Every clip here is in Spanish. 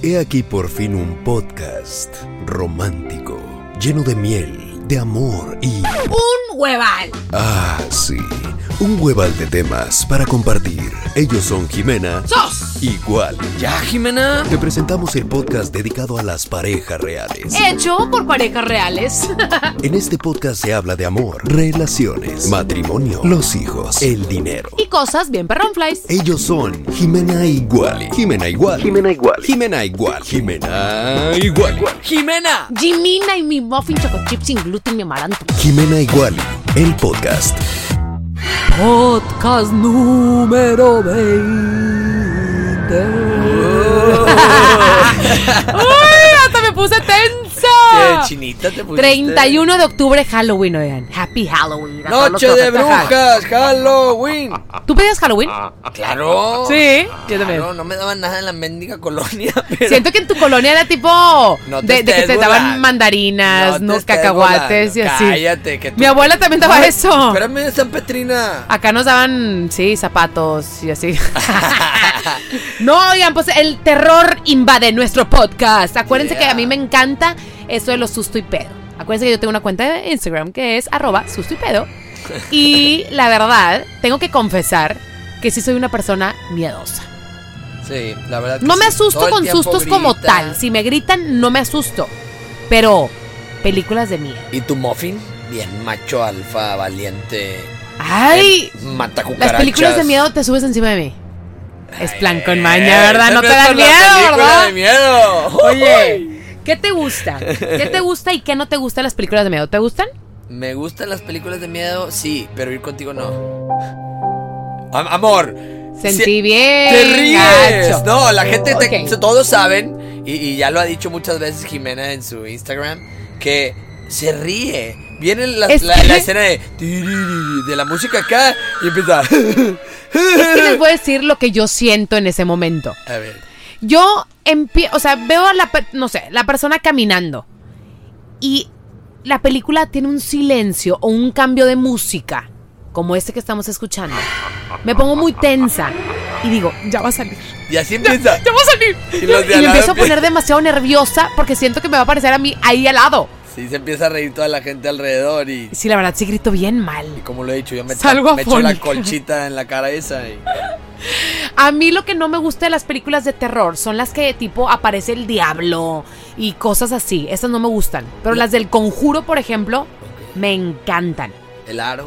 He aquí por fin un podcast romántico, lleno de miel, de amor y... Un hueval. Ah, sí, un hueval de temas para compartir. Ellos son Jimena ¡Sos! igual. ¿Ya, Jimena? Te presentamos el podcast dedicado a las parejas reales. Hecho por parejas reales. En este podcast se habla de amor, relaciones, matrimonio, los hijos, el dinero. y cosas bien perronflies. Ellos son Jimena Igual. Jimena Igual. Jimena Igual. Jimena Igual. Jimena Igual. ¡Jimena! Jimina y mi muffin choco chip sin gluten mi amaranto. Jimena Igual. El podcast. Podcast número 20. ¡Uy! Hasta me puse tensa. ¿Qué chinita te pusiste? 31 de octubre, Halloween, oigan. Happy Halloween. Noche de brujas, Halloween. ¿Tú pedías Halloween? Claro. Sí, yo también. Claro, no me daban nada en la mendiga colonia. Pero... Siento que en tu colonia era tipo No de, de que te daban mandarinas, No cacahuates y así. Cállate, que tú- Mi abuela también daba Ay, eso. Espérame, San Petrina. Acá nos daban, sí, zapatos y así. no, oigan, pues el terror invade nuestro podcast. Acuérdense Yeah. que a mí me encanta eso de los susto y pedo. Acuérdense que yo tengo una cuenta de Instagram que es arroba susto y pedo. Y la verdad, tengo que confesar que sí soy una persona miedosa. Sí, la verdad. que No me asusto con sustos como tal. Si me gritan, no me asusto. Pero películas de miedo. ¿Y tu muffin? Bien macho, alfa, valiente. ¡Ay! Mata cucarachas. Las películas de miedo te subes encima de mí. Es plan con maña, ¿verdad? No te dan miedo, ¿verdad? de miedo. Oye, ¿qué te gusta? ¿Qué te gusta y qué no te gusta de las películas de miedo? ¿Te gustan? Me gustan las películas de miedo, sí, pero ir contigo no. Am- amor. Sentí si- bien. Te ríes. gacho. No, la gente, te- Ok. todos saben, y, y ya lo ha dicho muchas veces Jimena en su Instagram, que se ríe. Viene la, Es la- que- la escena de, de la música acá y empieza. Es que les voy a decir lo que yo siento en ese momento. A ver. Yo empiezo, o sea, veo a la, no sé, la persona caminando y la película tiene un silencio o un cambio de música, como este que estamos escuchando. Me pongo muy tensa y digo, ya va a salir. Y así empieza. Ya va a salir. Y Y me empiezo a poner demasiado nerviosa porque siento que me va a aparecer a mí ahí al lado. Sí, se empieza a reír toda la gente alrededor y, Sí, la verdad, sí grito bien mal. y como lo he dicho, yo me, Salgo me echo la colchita en la cara esa. Y, A mí lo que no me gusta de las películas de terror son las que tipo aparece el diablo y cosas así. Esas no me gustan. Pero las del conjuro, por ejemplo, me encantan. el aro.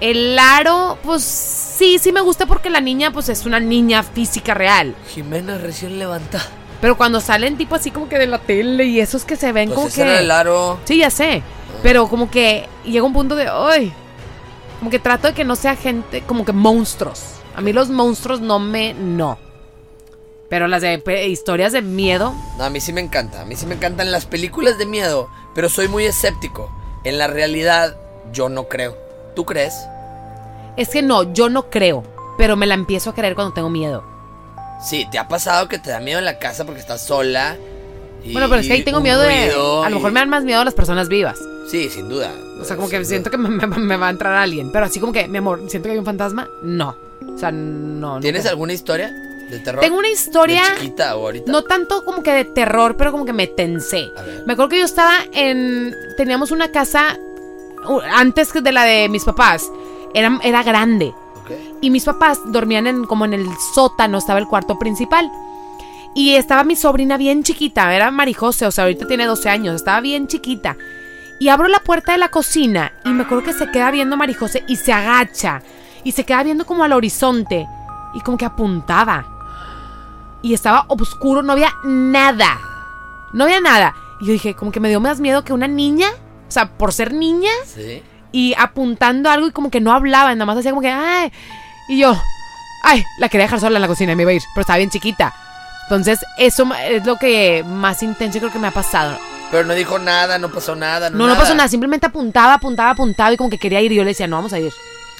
El aro, pues sí, sí me gusta porque la niña pues es una niña física real. Jimena recién levantada. Pero cuando salen tipo así como que de la tele y esos que se ven Pues como ese era que... el aro. Sí, ya sé. Pero como que llega un punto de, ay, como que trato de que no sea gente, como que monstruos. A mí los monstruos no me, no. Pero las de historias de miedo, No, a mí sí me encanta. A mí sí me encantan las películas de miedo, pero soy muy escéptico. En la realidad, yo no creo. ¿Tú crees? es que no, yo no creo. Pero me la empiezo a creer cuando tengo miedo. Sí, ¿te ha pasado que te da miedo en la casa porque estás sola? y- bueno, pero es que ahí tengo miedo de... A lo mejor y- me dan más miedo las personas vivas. Sí, sin duda. O sea, como que duda. siento que me, me- me va a entrar alguien. Pero así como que, mi amor, siento que hay un fantasma. No. O sea, no. ¿Tienes alguna historia de terror? Tengo una historia... ¿De chiquita o ahorita? No tanto como que de terror, pero como que me tensé. A ver. Me acuerdo que yo estaba en. Teníamos una casa antes que de la de mis papás. Era, era grande. Y mis papás dormían en, como en el sótano, estaba el cuarto principal. Y estaba mi sobrina bien chiquita, era Marijose, o sea, ahorita tiene 12 años, estaba bien chiquita. Y abro la puerta de la cocina y me acuerdo que se queda viendo Marijose y se agacha. Y se queda viendo como al horizonte y como que apuntaba. Y estaba oscuro, no había nada. No había nada. Y yo dije, como que me dio más miedo que una niña. O sea, por ser niña Sí. Y apuntando algo y como que no hablaba, nada más hacía como que, ay. Y yo, ay, la quería dejar sola en la cocina y me iba a ir, pero estaba bien chiquita. Entonces, eso es lo que más intenso creo que me ha pasado. Pero no dijo nada, no pasó nada. No, no pasó nada, simplemente apuntaba, apuntaba, apuntaba y como que quería ir y yo le decía, no, vamos a ir.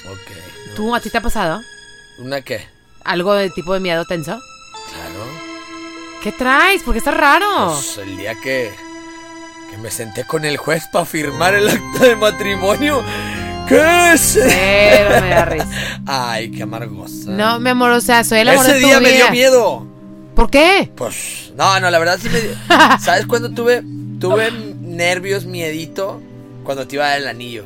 Ok. no. ¿Tú, a ti te ha pasado? ¿Una qué? ¿Algo de tipo de miedo tenso? Claro. ¿Qué traes? Porque está raro. Pues el día que, que me senté con el juez para firmar el acta de matrimonio. ¿Qué es? Pero me da risa. Ay, qué amargosa. No, mi amor, o sea, soy el amor Ese de tu día me dio miedo. ¿Por qué? Pues, no, no, la verdad sí me... ¿Sabes cuándo tuve, tuve nervios, miedito? Cuando te iba a dar el anillo.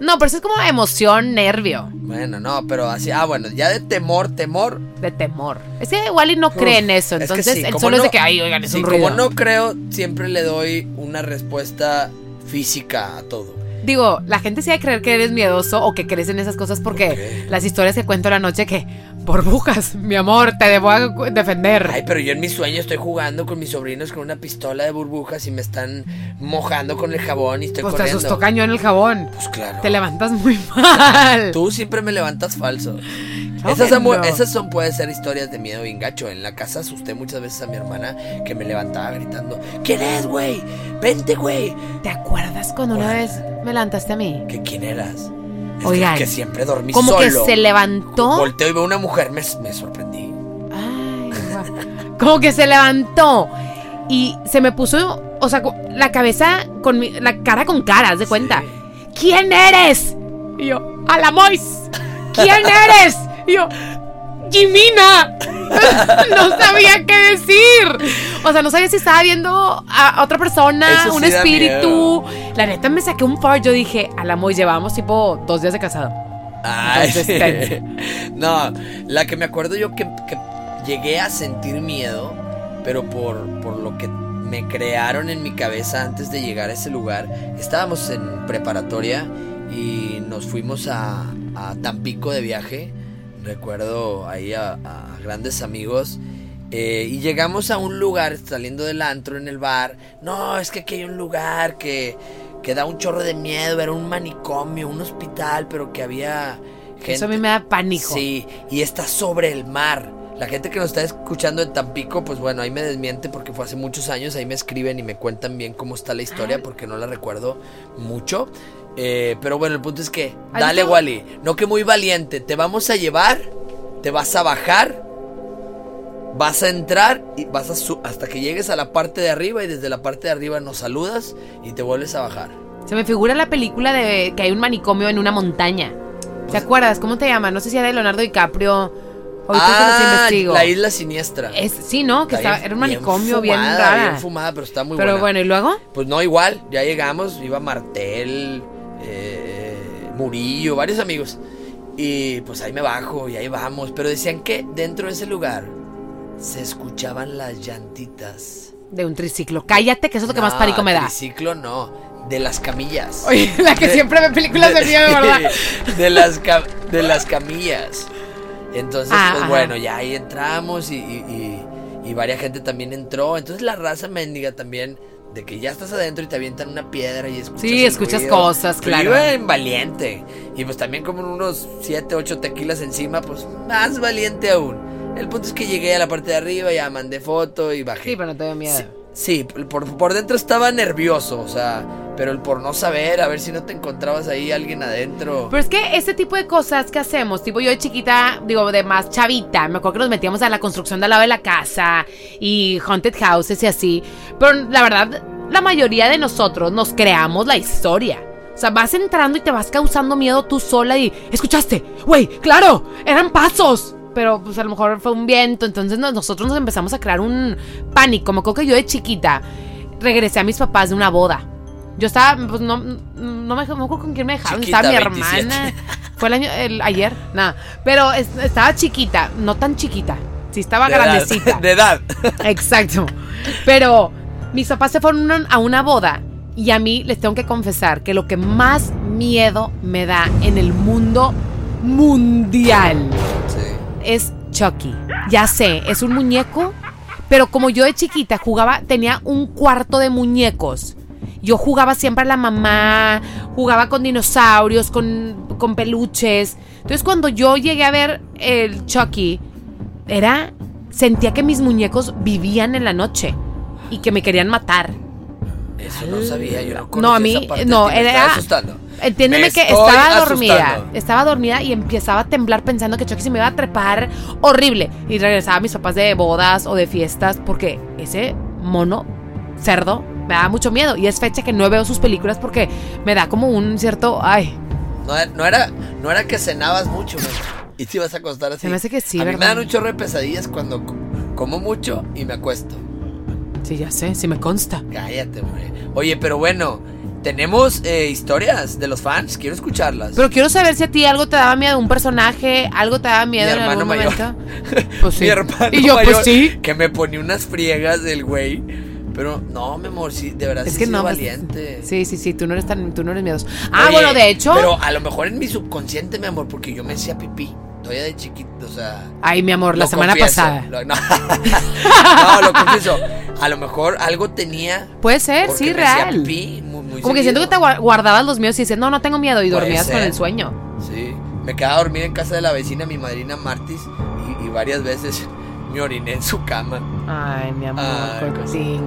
No, pero eso es como emoción, nervio. Bueno, no, pero así, ah, bueno, ya de temor, temor. De temor. Es que igual y no cree en eso, es que entonces sí, el como solo es de que, ay, oigan, es Sí, un como ruido. no creo, siempre le doy una respuesta física a todo. Digo, la gente sí ha de creer que eres miedoso o que crees en esas cosas porque las historias que cuento la noche que, burbujas, mi amor, te debo defender. Ay, pero yo en mi sueño estoy jugando con mis sobrinos con una pistola de burbujas y me están mojando con el jabón y estoy pues te corriendo. asustó cañón el jabón. Pues claro. Te levantas muy mal. Tú siempre me levantas falso. Claro esas, son, mu- no. esas son, pueden ser historias de miedo bien gacho. En la casa asusté muchas veces a mi hermana que me levantaba gritando: ¿Quién es, güey? Vente, güey. ¿Te acuerdas cuando una vez me levantaste a mí? ¿Que quién eras? Es que- Oigan, que, siempre dormí Como solo. que se levantó. Volteo y veo una mujer, me, me sorprendí. Ay. Como que se levantó y se me puso, o sea, la cabeza con mi- la cara con cara, haz de cuenta. ¿Quién eres? Y yo, Alamois. ¿Quién eres? Y yo, Jimina. no sabía qué decir. O sea, no sabía si estaba viendo a otra persona, Eso un espíritu. La neta me saqué un fart. Yo dije, Alamois, llevamos tipo dos días de casado. Ay, Entonces, no, la que me acuerdo yo que, que llegué a sentir miedo, pero por, por lo que me crearon en mi cabeza antes de llegar a ese lugar. Estábamos en preparatoria y nos fuimos a, a Tampico de viaje. Recuerdo ahí a, a grandes amigos. eh, y llegamos a un lugar saliendo del antro en el bar. No, es que aquí hay un lugar que, que da un chorro de miedo. Era un manicomio, un hospital, pero que había gente. Eso a mí me da pánico. Sí, y está sobre el mar. La gente que nos está escuchando en Tampico, pues bueno, ahí me desmiente porque fue hace muchos años, ahí me escriben y me cuentan bien cómo está la historia porque no la recuerdo mucho. Eh, pero bueno, el punto es que, ¿Has dale? Wally, no que muy valiente, te vamos a llevar, te vas a bajar, vas a entrar y vas a su- hasta que llegues a la parte de arriba y desde la parte de arriba nos saludas y te vuelves a bajar. Se me figura la película de que hay un manicomio en una montaña. ¿Te acuerdas? ¿Cómo te llama? No sé si era de Leonardo DiCaprio. Ahorita se los investigo. Ah, la isla siniestra. Es, sí, ¿no? Que estaba, bien- era un manicomio bien, fumada, rara. Bien fumada, pero está muy Pero buena. bueno, ¿y luego? Pues no, igual, ya llegamos, iba Martel, eh, Murillo, varios amigos. Y pues ahí me bajo y ahí vamos. Pero decían que dentro de ese lugar se escuchaban las llantitas. De un triciclo. Cállate, que eso es lo que más No, pánico me da. Triciclo no, de las camillas. Oye, la que De- siempre ve películas de miedo, ¿verdad? De las, de las camillas. Entonces, Ah, pues ajá. bueno, ya ahí entramos y, y, y, y varias gente también entró. Entonces la raza mendiga también, de que ya estás adentro y te avientan una piedra y escuchas Sí, escuchas ruido. cosas, claro. iba en valiente. Y pues también como unos 7, 8 tequilas encima, pues más valiente aún. El punto es que llegué a la parte de arriba, ya mandé foto y bajé. Sí, pero no te dio miedo. Sí, sí, por, por dentro estaba nervioso, o sea, pero el por no saber, a ver si no te encontrabas ahí alguien adentro. Pero es que ese tipo de cosas que hacemos, tipo yo de chiquita, digo, de más chavita, me acuerdo que nos metíamos a la construcción de al lado de la casa y haunted houses y así. Pero la verdad, la mayoría de nosotros nos creamos la historia. O sea, vas entrando y te vas causando miedo tú sola y escuchaste, güey, claro, eran pasos. Pero pues a lo mejor fue un viento, entonces no- nosotros nos empezamos a crear un pánico. Me acuerdo que yo de chiquita regresé a mis papás de una boda. Yo estaba, pues no, no me, no me acuerdo con quién me dejaron. Chiquita, estaba mi 27. hermana. Fue el año, el, ayer, nada. Pero es- estaba chiquita, no tan chiquita. Sí, estaba de edad, grandecita. de edad. Exacto. Pero mis papás se fueron a- a una boda y a mí les tengo que confesar que lo que más miedo me da en el mundo mundial Sí. es Chucky. Ya sé, es un muñeco, pero como yo de chiquita jugaba, tenía un cuarto de muñecos. Yo jugaba siempre a la mamá, jugaba con dinosaurios, con, con peluches. Entonces cuando yo llegué a ver el Chucky, era, sentía que mis muñecos vivían en la noche y que me querían matar. Eso no sabía, yo no conocía No, a mí, esa parte no, era- asustando. Entiéndeme Me que estaba dormida. Estaba dormida y empezaba a temblar pensando que Chucky se me iba a trepar horrible. Y regresaba a mis papás de bodas o de fiestas porque ese mono cerdo me da mucho miedo. Y es fecha que no veo sus películas porque me da como un cierto. Ay, No, no era, no era que cenabas mucho, güey. Y te ibas a acostar así. Se me hace que sí, A mí me ¿verdad? dan un chorro de pesadillas cuando, como mucho y me acuesto. Sí, ya sé, sí me consta. Cállate, hombre. Oye, pero bueno, tenemos eh, historias de los fans, quiero escucharlas. Pero quiero saber si a ti algo te daba miedo, un personaje, algo te daba miedo Mi en hermano algún mayor. momento. Pues sí. Mi hermano y yo, mayor, pues sí. Que me ponía unas friegas del güey. Pero no, mi amor, sí, de verdad Es sí que no, pues, valiente. Sí, sí, sí, tú no eres tan, tú no eres miedoso. Ah, Oye, bueno, de hecho. Pero a lo mejor en mi subconsciente, mi amor, porque yo me hacía pipí. Todavía de chiquito, o sea. Ay, mi amor, la semana confieso, pasada. lo- no. no, lo confieso. A lo mejor algo tenía. Puede ser, sí, me hacía real. pipí muy, muy Como que siento que te guardabas los miedos y dices, no, no tengo miedo, y Puede dormías con el sueño. Sí. Me quedaba a dormir en casa de la vecina, mi madrina Martis. Y, y varias veces me oriné en su cama. Ay, mi amor, Ay.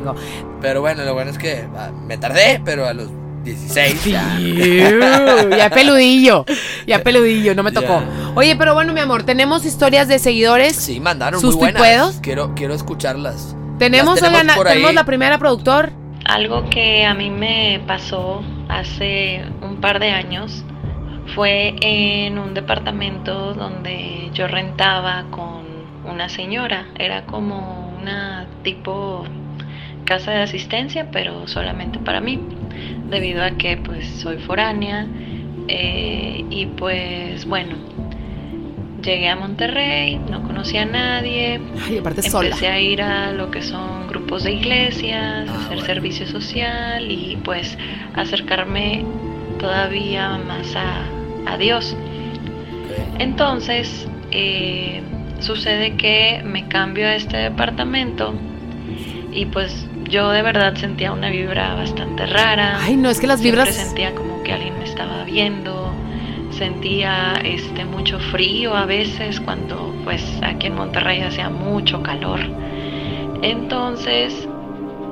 Pero bueno, lo bueno es que ah, me tardé, pero a los 16 ya. Ya peludillo, ya peludillo, no me Ya. tocó. Oye, pero bueno, mi amor, tenemos historias de seguidores. Sí, mandaron muy ¿Susto y buenas. Quiero, quiero escucharlas. Tenemos, Las tenemos la primera productor. Algo que a mí me pasó hace un par de años fue en un departamento donde yo rentaba con una señora. Era como una tipo casa de asistencia, pero solamente para mí, debido a que pues soy foránea eh, y pues bueno, llegué a Monterrey, no conocía a nadie, Ay, aparte sola. Empecé a ir a lo que son grupos de iglesias, Ah, hacer bueno. servicio social y pues acercarme todavía más a, a Dios. Entonces, eh, sucede que me cambio a este departamento y pues yo de verdad sentía una vibra bastante rara. Ay, no, es que las Siempre vibras. sentía como que alguien me estaba viendo. Sentía este mucho frío a veces cuando pues aquí en Monterrey hacía mucho calor. Entonces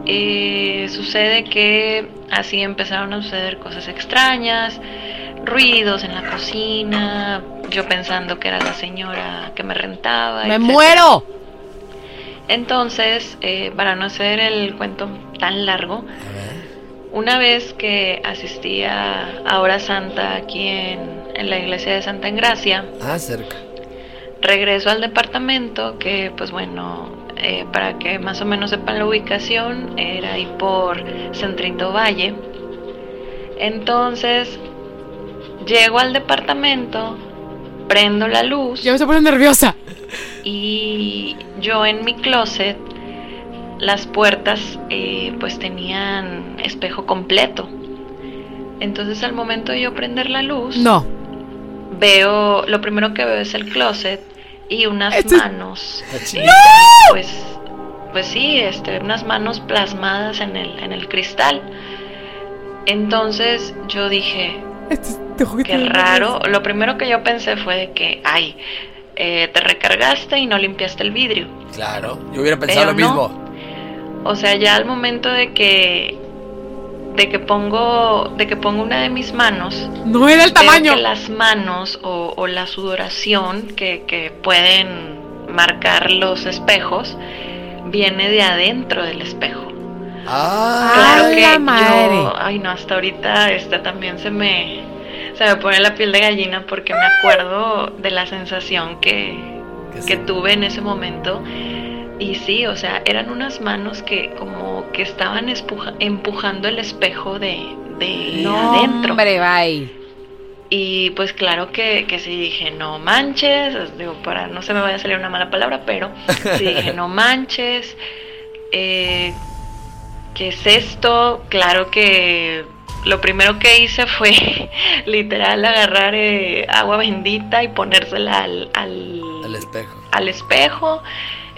eh, sucede que así empezaron a suceder cosas extrañas, ruidos en la cocina, yo pensando que era la señora que me rentaba. ¡Me etcétera. muero! Entonces, eh, para no hacer el cuento tan largo, una vez que asistí a, a Hora Santa aquí en, en la iglesia de Santa Engracia, Ah, cerca. regreso al departamento que pues bueno, eh, para que más o menos sepan la ubicación, era ahí por Centrito Valle. Entonces, llego al departamento, prendo la luz Ya me estoy poniendo nerviosa. y yo en mi closet las puertas eh, pues tenían espejo completo. Entonces al momento de yo prender la luz, No. veo, lo primero que veo es el closet y unas manos. Eh, chido. pues, pues sí, este, unas manos plasmadas en el, en el cristal. Entonces yo dije, es- te juro que Qué raro. Lo primero que yo pensé fue de que, ay, eh, te recargaste y no limpiaste el vidrio. Claro, yo hubiera pensado Pero lo no. mismo. O sea, ya al momento de que de que pongo de que pongo una de mis manos. No era el tamaño. que las manos o, o la sudoración que, que pueden marcar los espejos viene de adentro del espejo. Ah, Claro ¡A que la madre! yo, ay no, hasta ahorita este también se me se me pone la piel de gallina porque me acuerdo de la sensación que, que que sí. tuve en ese momento. Y sí, o sea, eran unas manos que como que estaban espuja- empujando el espejo de, de No, adentro. hombre, bye. Y pues claro que, que sí dije, no manches, digo, para no se me vaya a salir una mala palabra, pero sí dije, no manches, eh, ¿qué es esto? Claro que lo primero que hice fue literal agarrar eh, agua bendita y ponérsela al, al, Al espejo. al espejo,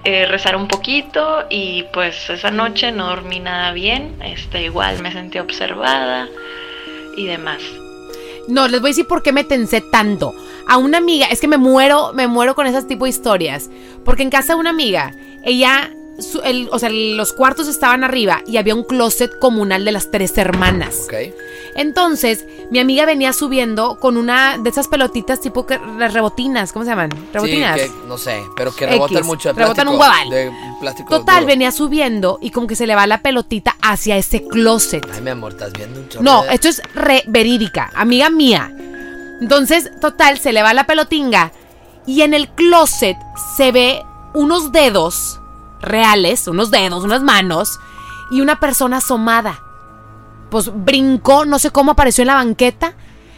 eh, rezar un poquito y pues esa noche no dormí nada bien, este, igual me sentí observada y demás. No, les voy a decir por qué me tensé tanto. A una amiga, es que me muero, me muero con esas tipo de historias. Porque en casa de una amiga, ella, su- el- o sea, los cuartos estaban arriba y había un closet comunal de las tres hermanas. Ok. Entonces, mi amiga venía subiendo con una de esas pelotitas tipo que las rebotinas, ¿cómo se llaman? Rebotinas. Sí, que, no sé, pero que rebotan X, mucho de rebotan un. De plástico Total, duro. venía subiendo y como que se le va la pelotita hacia ese closet. Ay, mi amor, estás viendo un chorro No, de- esto es re verídica, amiga mía. Entonces, total, se le va la pelotinga y en el closet se ve unos dedos reales, unos dedos, unas manos, y una persona asomada. Pues brincó, no sé cómo apareció en la banqueta.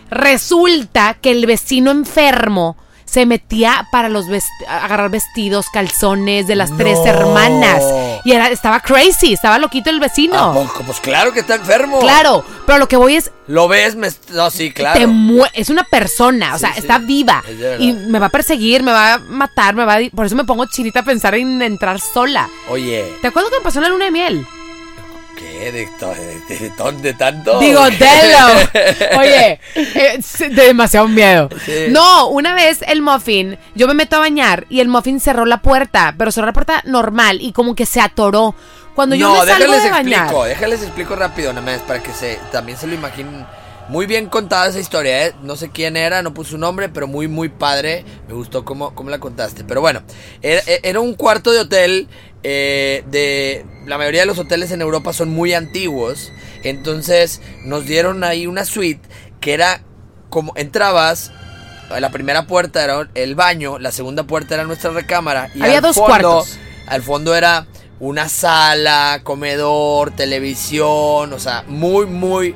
Resulta que el vecino enfermo se metía para los agarrar vestidos, calzones de las tres hermanas. Y era, estaba crazy, estaba loquito el vecino. Pues claro que está enfermo. Claro, pero lo que voy es. ¿Lo ves? no, sí, claro. es una persona, o sea, está viva. Y me va a perseguir, me va a matar, me va a. Por eso me pongo chinita a pensar en entrar sola. Oye. ¿Te acuerdas que me pasó en la luna de miel? ¿Qué? ¿De, de, de, tanto? Digo, Delo. Oye, eh, de demasiado miedo. No, una vez el muffin, yo me meto a bañar y el muffin cerró la puerta, pero cerró la puerta normal y como que se atoró. Cuando yo me salgo de bañar. Explico, déjales explico rápido, nada más para que se también se lo imaginen. Muy bien contada esa historia, ¿eh? No sé quién era, no puse su nombre, pero muy, muy padre. Me gustó cómo, cómo la contaste. Pero bueno, era, era un cuarto de hotel eh, de la mayoría de los hoteles en Europa son muy antiguos. Entonces nos dieron ahí una suite que era como entrabas, la primera puerta era el baño, la segunda puerta era nuestra recámara. Y Había dos cuartos. Al fondo era una sala, comedor, televisión, o sea, muy, muy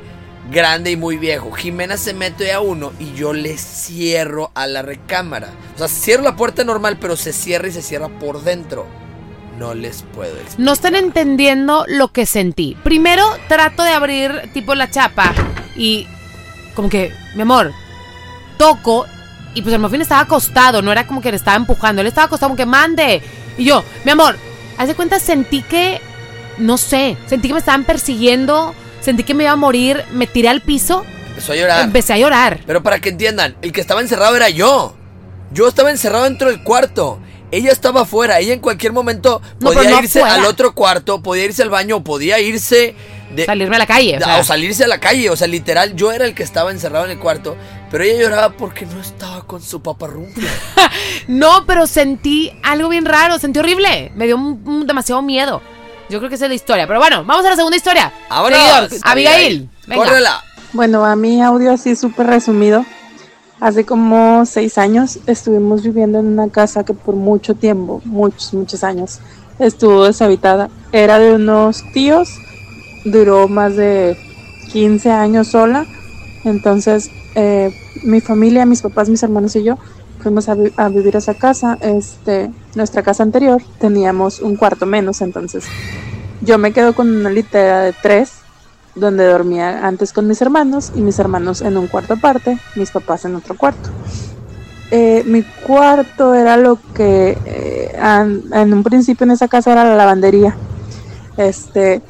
grande y muy viejo. Jimena se mete a uno y yo le cierro a la recámara. O sea, cierro la puerta normal, pero se cierra y se cierra por dentro no les puedo explicar. No están entendiendo lo que sentí. Primero trato de abrir tipo la chapa y como que, mi amor, toco y pues el mofín estaba acostado, no era como que le estaba empujando, él estaba acostado como que mande. Y yo, mi amor, haz de cuenta sentí que, no sé, sentí que me estaban persiguiendo, sentí que me iba a morir, me tiré al piso. Empezó a llorar. Empecé a llorar. Pero para que entiendan, el que estaba encerrado era yo. Yo estaba encerrado dentro del cuarto. Ella estaba afuera, ella en cualquier momento podía irse al otro cuarto, podía irse al baño, podía irse de, salirme a la calle. O, salirse a la calle, o sea, literal, yo era el que estaba encerrado en el cuarto, pero ella lloraba porque no estaba con su paparrumpio. no, pero sentí algo bien raro, sentí horrible, me dio demasiado miedo. Yo creo que esa es la historia, pero bueno, vamos a la segunda historia. Ahora, Abigail, Córrela. Bueno, a mí audio así súper resumido. Hace como seis años estuvimos viviendo en una casa que por mucho tiempo, muchos, muchos años, estuvo deshabitada. Era de unos tíos, duró más de 15 años sola. Entonces, eh, mi familia, mis papás, mis hermanos y yo fuimos a, a, vivir a esa casa. Este, nuestra casa anterior teníamos un cuarto menos, entonces yo me quedo con una litera de tres donde dormía antes con mis hermanos y mis hermanos en un cuarto aparte, mis papás en otro cuarto. Eh, mi cuarto era lo que eh, en un principio en esa casa era la lavandería. Este,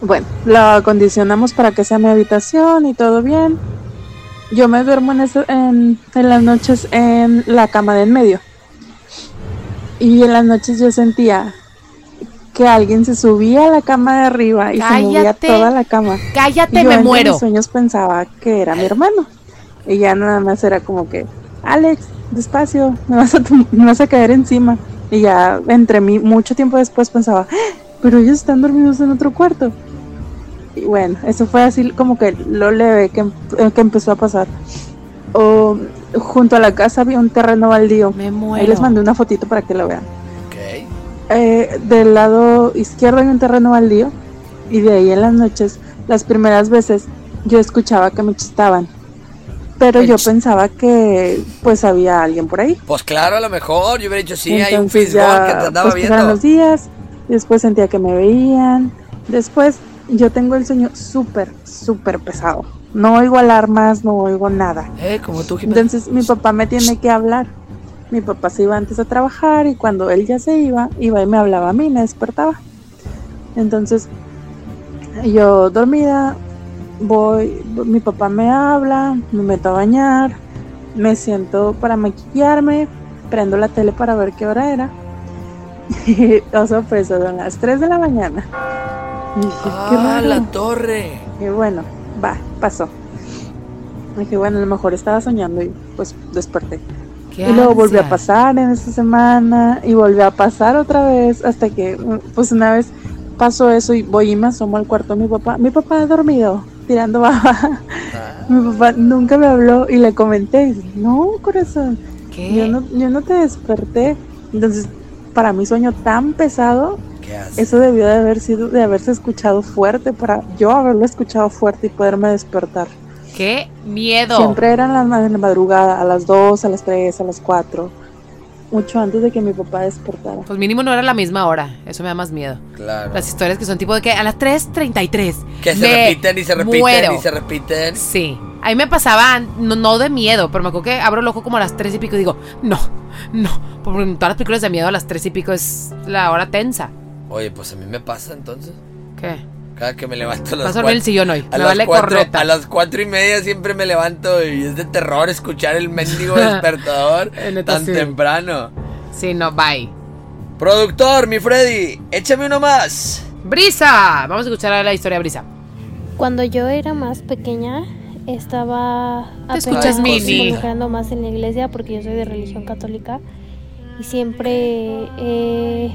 bueno, la acondicionamos para que sea mi habitación y todo bien. Yo me duermo en, en, en las noches en la cama de en medio. Y en las noches yo sentía que alguien se subía a la cama de arriba y se movía toda la cama. Cállate, me muero. En mis sueños pensaba que era mi hermano. Y ya nada más era como que, Alex, despacio, me vas a, me vas a caer encima. Y ya entre mí, mucho tiempo después pensaba, ¡Ah! pero ellos están dormidos en otro cuarto. Y bueno, eso fue así como que lo leve que, que empezó a pasar. O junto a la casa había un terreno baldío. Me muero. Ahí les mandé una fotito para que lo vean. Eh, del lado izquierdo hay un terreno baldío y de ahí en las noches, las primeras veces, yo escuchaba que me chistaban. Pero yo pensaba que pues había alguien por ahí. Pues claro, a lo mejor yo hubiera dicho sí, hay un fisgón que te andaba pues, viendo. los días, después sentía que me veían. Después yo tengo el sueño súper, súper pesado. No oigo alarmas, no oigo nada. Eh, como tú, Entonces mi papá me tiene que hablar mi papá se iba antes a trabajar y cuando él ya se iba, iba y me hablaba a mí, me despertaba. Entonces, yo dormida, voy, mi papá me habla, me meto a bañar, me siento para maquillarme, prendo la tele para ver qué hora era. Y, oh sorpresa, son las 3 de la mañana. ¡Ah, la torre! Y bueno, va, pasó. Dije, bueno, a lo mejor estaba soñando y pues desperté y luego volvió a pasar en esa semana y volvió a pasar otra vez hasta que pues una vez pasó eso y voy y me asomo al cuarto de mi papá. Mi papá ha dormido tirando baba. Ah. mi papá nunca me habló y le comenté, no, corazón, yo no, yo no te desperté. Entonces para mi sueño tan pesado, eso debió de haber sido, de haberse escuchado fuerte para yo haberlo escuchado fuerte y poderme despertar. ¡Qué miedo! Siempre eran las en la madrugada, a las 2, a las 3, a las 4. Mucho antes de que mi papá despertara. Pues mínimo no era la misma hora. Eso me da más miedo. Claro. Las historias que son tipo de que a las 3.33. Que se repiten y se repiten muero. y se repiten. Sí. A mí me pasaba, no, no de miedo, pero me acuerdo que abro el ojo como a las 3 y pico y digo, no, no. Porque en todas las películas de miedo a las 3 y pico es la hora tensa. Oye, pues a mí me pasa entonces. ¿Qué? Cada que me levanto a las Vas a dormir el cuatro- sillón hoy. A Me las, vale cuatro, a las cuatro y media siempre me levanto y es de terror escuchar el mendigo despertador Eh, tan sí. temprano. Sí, no, bye. Productor, mi Freddy, échame uno más. Brisa. Vamos a escuchar la historia de Brisa. Cuando yo era más pequeña, estaba Te escuchas, Mini. involucrando más en la iglesia porque yo soy de religión católica y siempre he,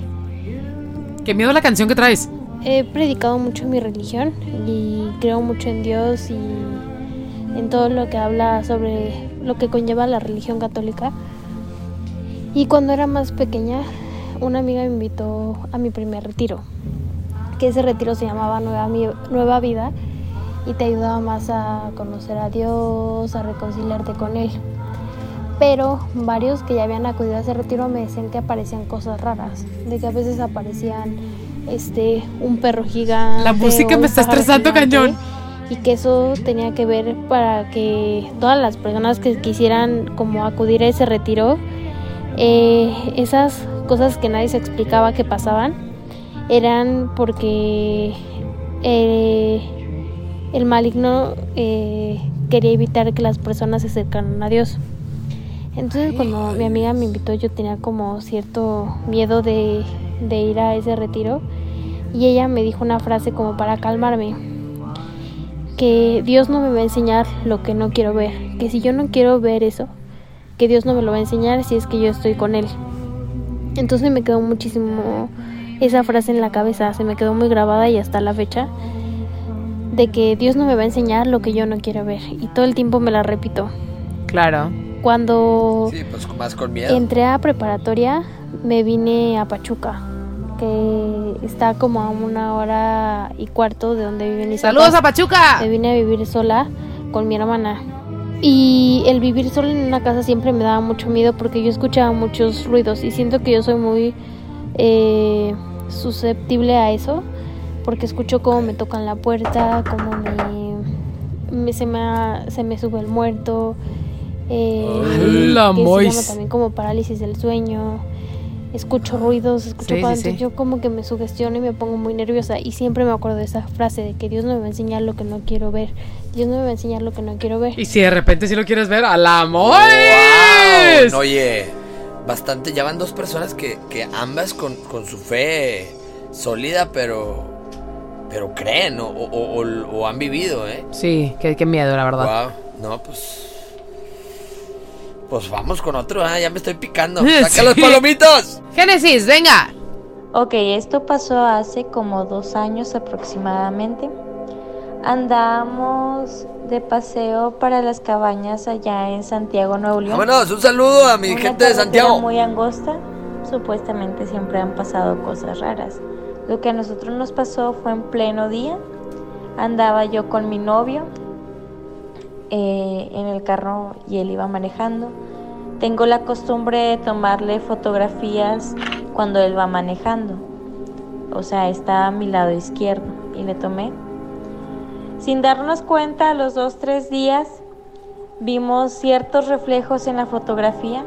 Qué miedo la canción que traes. He predicado mucho mi religión y creo mucho en Dios y en todo lo que habla sobre lo que conlleva la religión católica. Y cuando era más pequeña, una amiga me invitó a mi primer retiro, que ese retiro se llamaba Nueva, Nueva Vida y te ayudaba más a conocer a Dios, a reconciliarte con Él. Pero varios que ya habían acudido a ese retiro me decían que aparecían cosas raras, de que a veces aparecían este un perro gigante. La música me está estresando gigante, cañón. Y que eso tenía que ver para que todas las personas que quisieran como acudir a ese retiro, eh, esas cosas que nadie se explicaba que pasaban, eran porque eh, el maligno eh, quería evitar que las personas se acercaran a Dios. Entonces cuando mi amiga me invitó yo tenía como cierto miedo de, de ir a ese retiro y ella me dijo una frase como para calmarme, que Dios no me va a enseñar lo que no quiero ver, que si yo no quiero ver eso, que Dios no me lo va a enseñar si es que yo estoy con Él. Entonces me quedó muchísimo esa frase en la cabeza, se me quedó muy grabada y hasta la fecha, de que Dios no me va a enseñar lo que yo no quiero ver. Y todo el tiempo me la repito. Claro. Cuando Sí, pues más con miedo. entré a preparatoria, me vine a Pachuca, que está como a una hora y cuarto de donde viven mis ¡Saludos a. Pachuca! Me vine a vivir sola con mi hermana. Y el vivir sola en una casa siempre me daba mucho miedo porque yo escuchaba muchos ruidos y siento que yo soy muy eh, susceptible a eso porque escucho cómo me tocan la puerta, cómo me, me- se, me ha- se me sube el muerto, eh, llama también como parálisis del sueño. Escucho ruidos, escucho Sí, cosas, sí, sí. yo como que me sugestiono y me pongo muy nerviosa y siempre me acuerdo de esa frase de que Dios no me va a enseñar lo que no quiero ver. Dios no me va a enseñar lo que no quiero ver. Y si de repente si lo quieres ver, ¡a la ¡Wow! No, Oye, bastante. Ya van dos personas que, que ambas con, con su fe sólida, pero. Pero creen o, o- o- o han vivido, ¿eh? Sí, qué, qué miedo, la verdad. Wow. No, pues. Pues vamos con otro, ah, ya me estoy picando. Sí. ¡Saca los palomitos! Génesis, venga. Ok, esto pasó hace como dos años aproximadamente. Andamos de paseo para las cabañas allá en Santiago, Nuevo León. Vámonos, un saludo a mi Una gente de Santiago. muy angosta. Supuestamente siempre han pasado cosas raras. Lo que a nosotros nos pasó fue en pleno día. Andaba yo con mi novio eh, en el carro y él iba manejando. Tengo la costumbre de tomarle fotografías cuando él va manejando. O sea, está a mi lado izquierdo y le tomé. Sin darnos cuenta, a los dos, tres días vimos ciertos reflejos en la fotografía.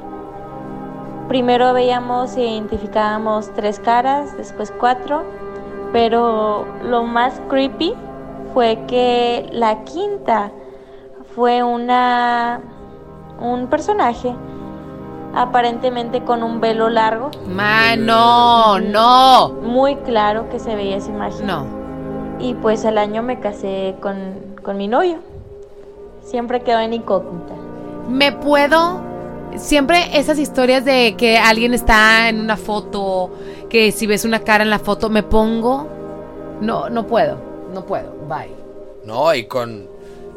Primero veíamos e identificábamos tres caras, después cuatro, pero lo más creepy fue que la quinta fue una un personaje aparentemente con un velo largo, Man, no, no. muy claro que se veía esa imagen. No. Y pues al año me casé con, con mi novio. Siempre quedó en incógnita. Me puedo. Siempre esas historias de que alguien está en una foto, que si ves una cara en la foto, me pongo. No, no puedo. No puedo. Bye. No, y con.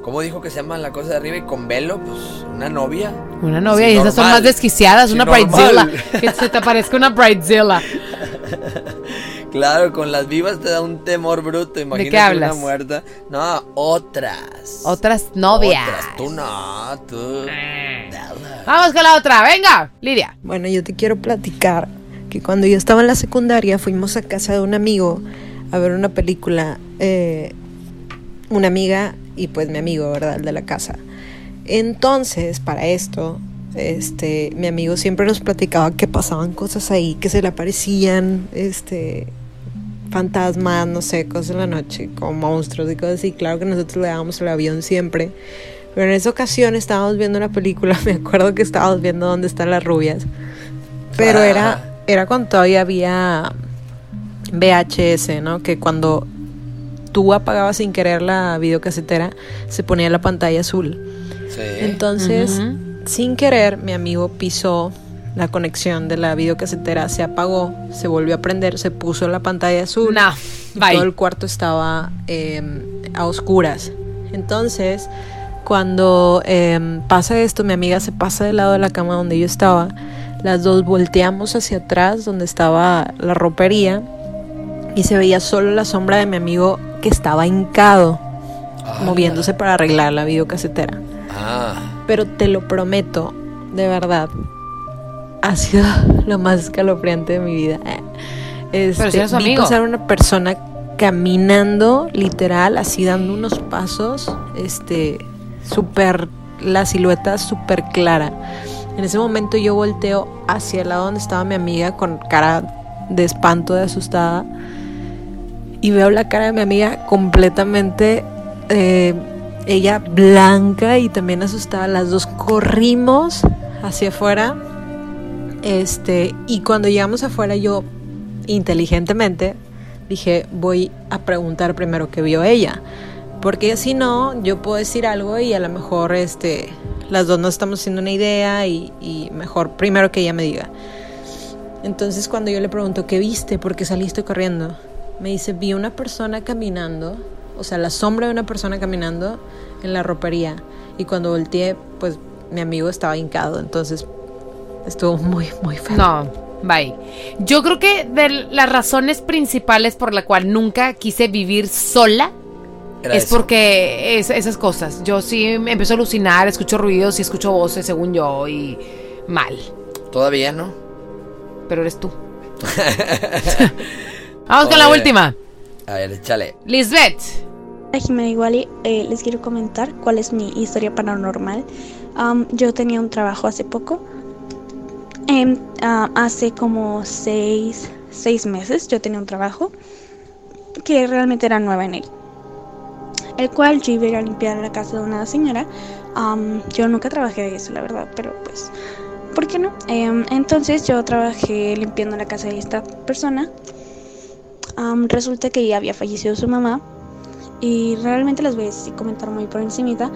¿Cómo dijo que se llama la cosa de arriba? Y con velo, pues una novia. Una novia Sí, y esas son más desquiciadas, Sí, una normal. bridezilla. Que se te parezca una bridezilla. Claro, con las vivas te da un temor bruto. Imagínate qué hablas? una muerta. No, otras. Otras novias. Otras. Tú no, tú. Vamos con la otra, venga, Lidia. Bueno, yo te quiero platicar que cuando yo estaba en la secundaria fuimos a casa de un amigo a ver una película, eh, una amiga y pues mi amigo, ¿verdad? El de la casa. Entonces, para esto, este, mi amigo siempre nos platicaba que pasaban cosas ahí, que se le aparecían, este, fantasmas, no sé, cosas en la noche, como monstruos y cosas así. Claro que nosotros le dábamos el avión siempre. Pero en esa ocasión estábamos viendo una película, me acuerdo que estábamos viendo dónde están las rubias. Pero era, era cuando todavía había VHS, ¿no? Que cuando tú apagabas sin querer la videocasetera, se ponía la pantalla azul. Sí. Entonces, sin querer, mi amigo pisó la conexión de la videocasetera, se apagó, se volvió a prender, se puso la pantalla azul. No, y bye. todo el cuarto estaba eh, a oscuras. Entonces, cuando eh, pasa esto, mi amiga se pasa del lado de la cama donde yo estaba. Las dos volteamos hacia atrás, donde estaba la ropería, y se veía solo la sombra de mi amigo que estaba hincado, Ah, moviéndose para arreglar la videocasetera. Ah. Pero te lo prometo, de verdad, ha sido lo más escalofriante de mi vida. Este, Pero si su vi pasar una persona caminando, literal, así dando unos pasos, este, súper, la silueta súper clara. En ese momento yo volteo hacia el lado donde estaba mi amiga con cara de espanto, de asustada, y veo la cara de mi amiga completamente, eh, ella blanca y también asustada. Las dos corrimos hacia afuera, este, y cuando llegamos afuera yo inteligentemente dije voy a preguntar primero qué vio ella porque si no yo puedo decir algo y a lo mejor este las dos no estamos haciendo una idea y, y mejor primero que ella me diga. Entonces cuando yo le pregunto qué viste por qué saliste corriendo me dice vi una persona caminando o sea la sombra de una persona caminando en la ropería y cuando volteé pues mi amigo estaba hincado entonces estuvo muy muy feo No, bye. Yo creo que de las razones principales por la cual nunca quise vivir sola Era es eso. porque es, esas cosas. Yo sí me empiezo a alucinar, escucho ruidos y escucho voces según yo y mal. Todavía no. Pero eres tú. Vamos con la última. A ver, échale. Lisbeth. Hola Jimena Iguali, eh, les quiero comentar cuál es mi historia paranormal. Am, yo tenía un trabajo hace poco, ah, hace como seis, seis meses yo tenía un trabajo que realmente era nueva en él, el cual yo iba a ir a limpiar la casa de una señora. Am, yo nunca trabajé de eso, la verdad, pero pues, ¿por qué no? Em, entonces yo trabajé limpiando la casa de esta persona. Am, resulta que ya había fallecido su mamá y realmente les voy a comentar muy por encimita,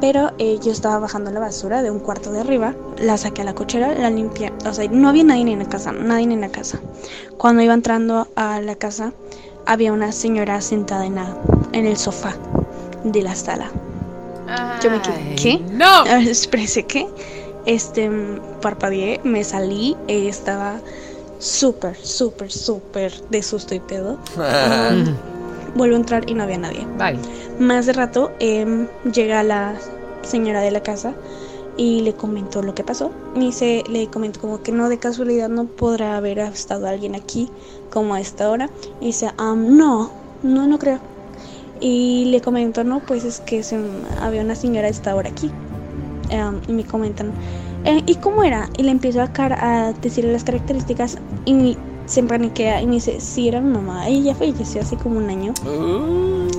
pero eh, yo estaba bajando la basura de un cuarto de arriba, la saqué a la cochera, la limpié, o sea, no había nadie en la casa, nadie en la casa. Cuando iba entrando a la casa, había una señora sentada en, la- en el sofá de la sala. Yo me quedé, ¿qué? No. Espérese, ¿qué? Este, mm, parpadeé, me salí, eh, estaba súper, súper, súper de susto y pedo. Um, vuelvo a entrar y no había nadie. Bye. Más de rato em, llega la señora de la casa y le comentó lo que pasó. Me dice, le comentó como que no, de casualidad no podrá haber estado alguien aquí como a esta hora. Y dice, "Am, no, no, no creo. Y le comentó, no, pues es que se- había una señora a esta hora aquí. Y me comentan, "Eh, ¿y cómo era? Y le empiezo a, car- a decirle las características y se empaniquea y me dice, sí, era mi mamá. Ella falleció hace como un año.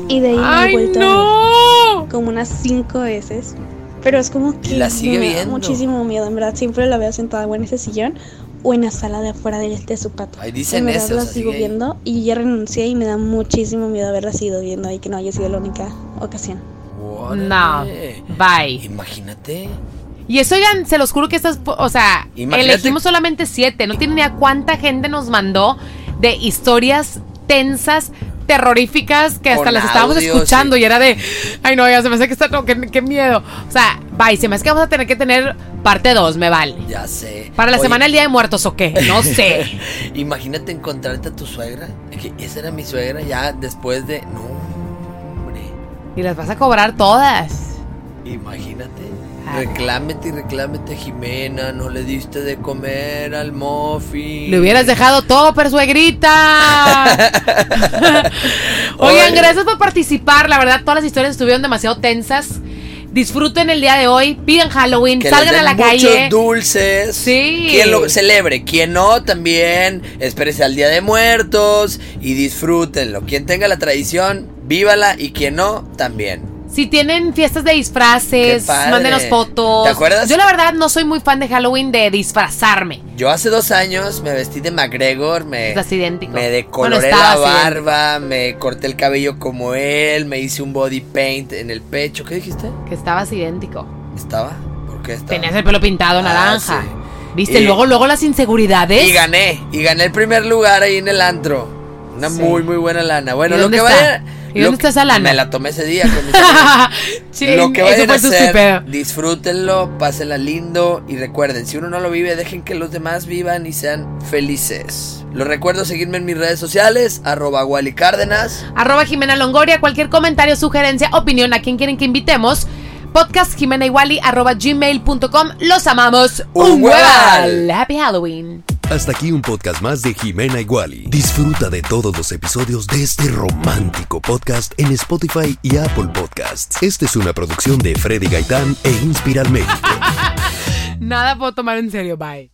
Y de ahí me he ¡Ay, vuelto a ver no! como unas cinco veces. Pero es como que la sigue me da viendo. muchísimo miedo, en verdad. Siempre la veo sentada o en ese sillón o en la sala de afuera de, de su patio. Ahí dicen en verdad eso, o la sea, sigo ahí. viendo y ya renuncié y me da muchísimo miedo haberla seguido viendo y que no haya sido la única ocasión. No. Bye. Imagínate. Y eso ya, se los juro que estas, o sea, Imagínate- elegimos solamente siete. No tienen ni a cuánta gente nos mandó de historias tensas, terroríficas, que hasta Con las estábamos audio, escuchando sí. y era de, ay no, ya se me hace que está, no, qué, qué miedo. O sea, Bye, se me hace que vamos a tener que tener parte 2, me vale. Ya sé. Para la Oye, semana del Día de Muertos o qué, no sé. Imagínate encontrarte a tu suegra. Que esa era mi suegra ya después de. No, hombre. y las vas a cobrar todas. Imagínate. Ay. Reclámete y reclámete, Jimena. No le diste de comer al Muffin. Le hubieras dejado topper, suegrita. Oigan, Oye. gracias por participar. La verdad, todas las historias estuvieron demasiado tensas. Disfruten el día de hoy, pidan Halloween, Que salgan a la muchos calle. dulces. Sí. Quien lo celebre, quien no, también. Espérese al Día de Muertos y disfrútenlo. Quien tenga la tradición, vívala. Y quien no, también. Si tienen fiestas de disfraces, mándenos fotos. ¿Te acuerdas? Yo la verdad no soy muy fan de Halloween de disfrazarme. Yo hace dos años me vestí de McGregor, me, Estás idéntico. me decoloré Bueno, la idéntico. barba, me corté el cabello como él, me hice un body paint en el pecho. ¿Qué dijiste? Que estabas idéntico. ¿Estaba? ¿Por qué estaba? Tenías el pelo pintado Ah, naranja. sí. ¿Viste? Y- luego, luego las inseguridades. Y gané, y gané el primer lugar ahí en el antro. Una Sí. muy, muy buena lana. Bueno, ¿Y lo que está? vaya. ¿Y dónde está esa lana? Me la tomé ese día con mis. Sí, lo que vayan a hacer, disfrútenlo, pásenla lindo y recuerden, si uno no lo vive, dejen que los demás vivan y sean felices. Los recuerdo seguirme en mis redes sociales, arroba Wally Cárdenas. Arroba Jimena Longoria, cualquier comentario, sugerencia, opinión, a quien quieren que invitemos. Podcast Jimena Iguali, arroba gmail.com. Los amamos. Un hueval. Happy Halloween. Hasta aquí un podcast más de Jimena Wally. Disfruta de todos los episodios de este romántico podcast en Spotify y Apple Podcasts. Esta es una producción de Freddy Gaitán e Inspiral México. Nada puedo tomar en serio. Bye.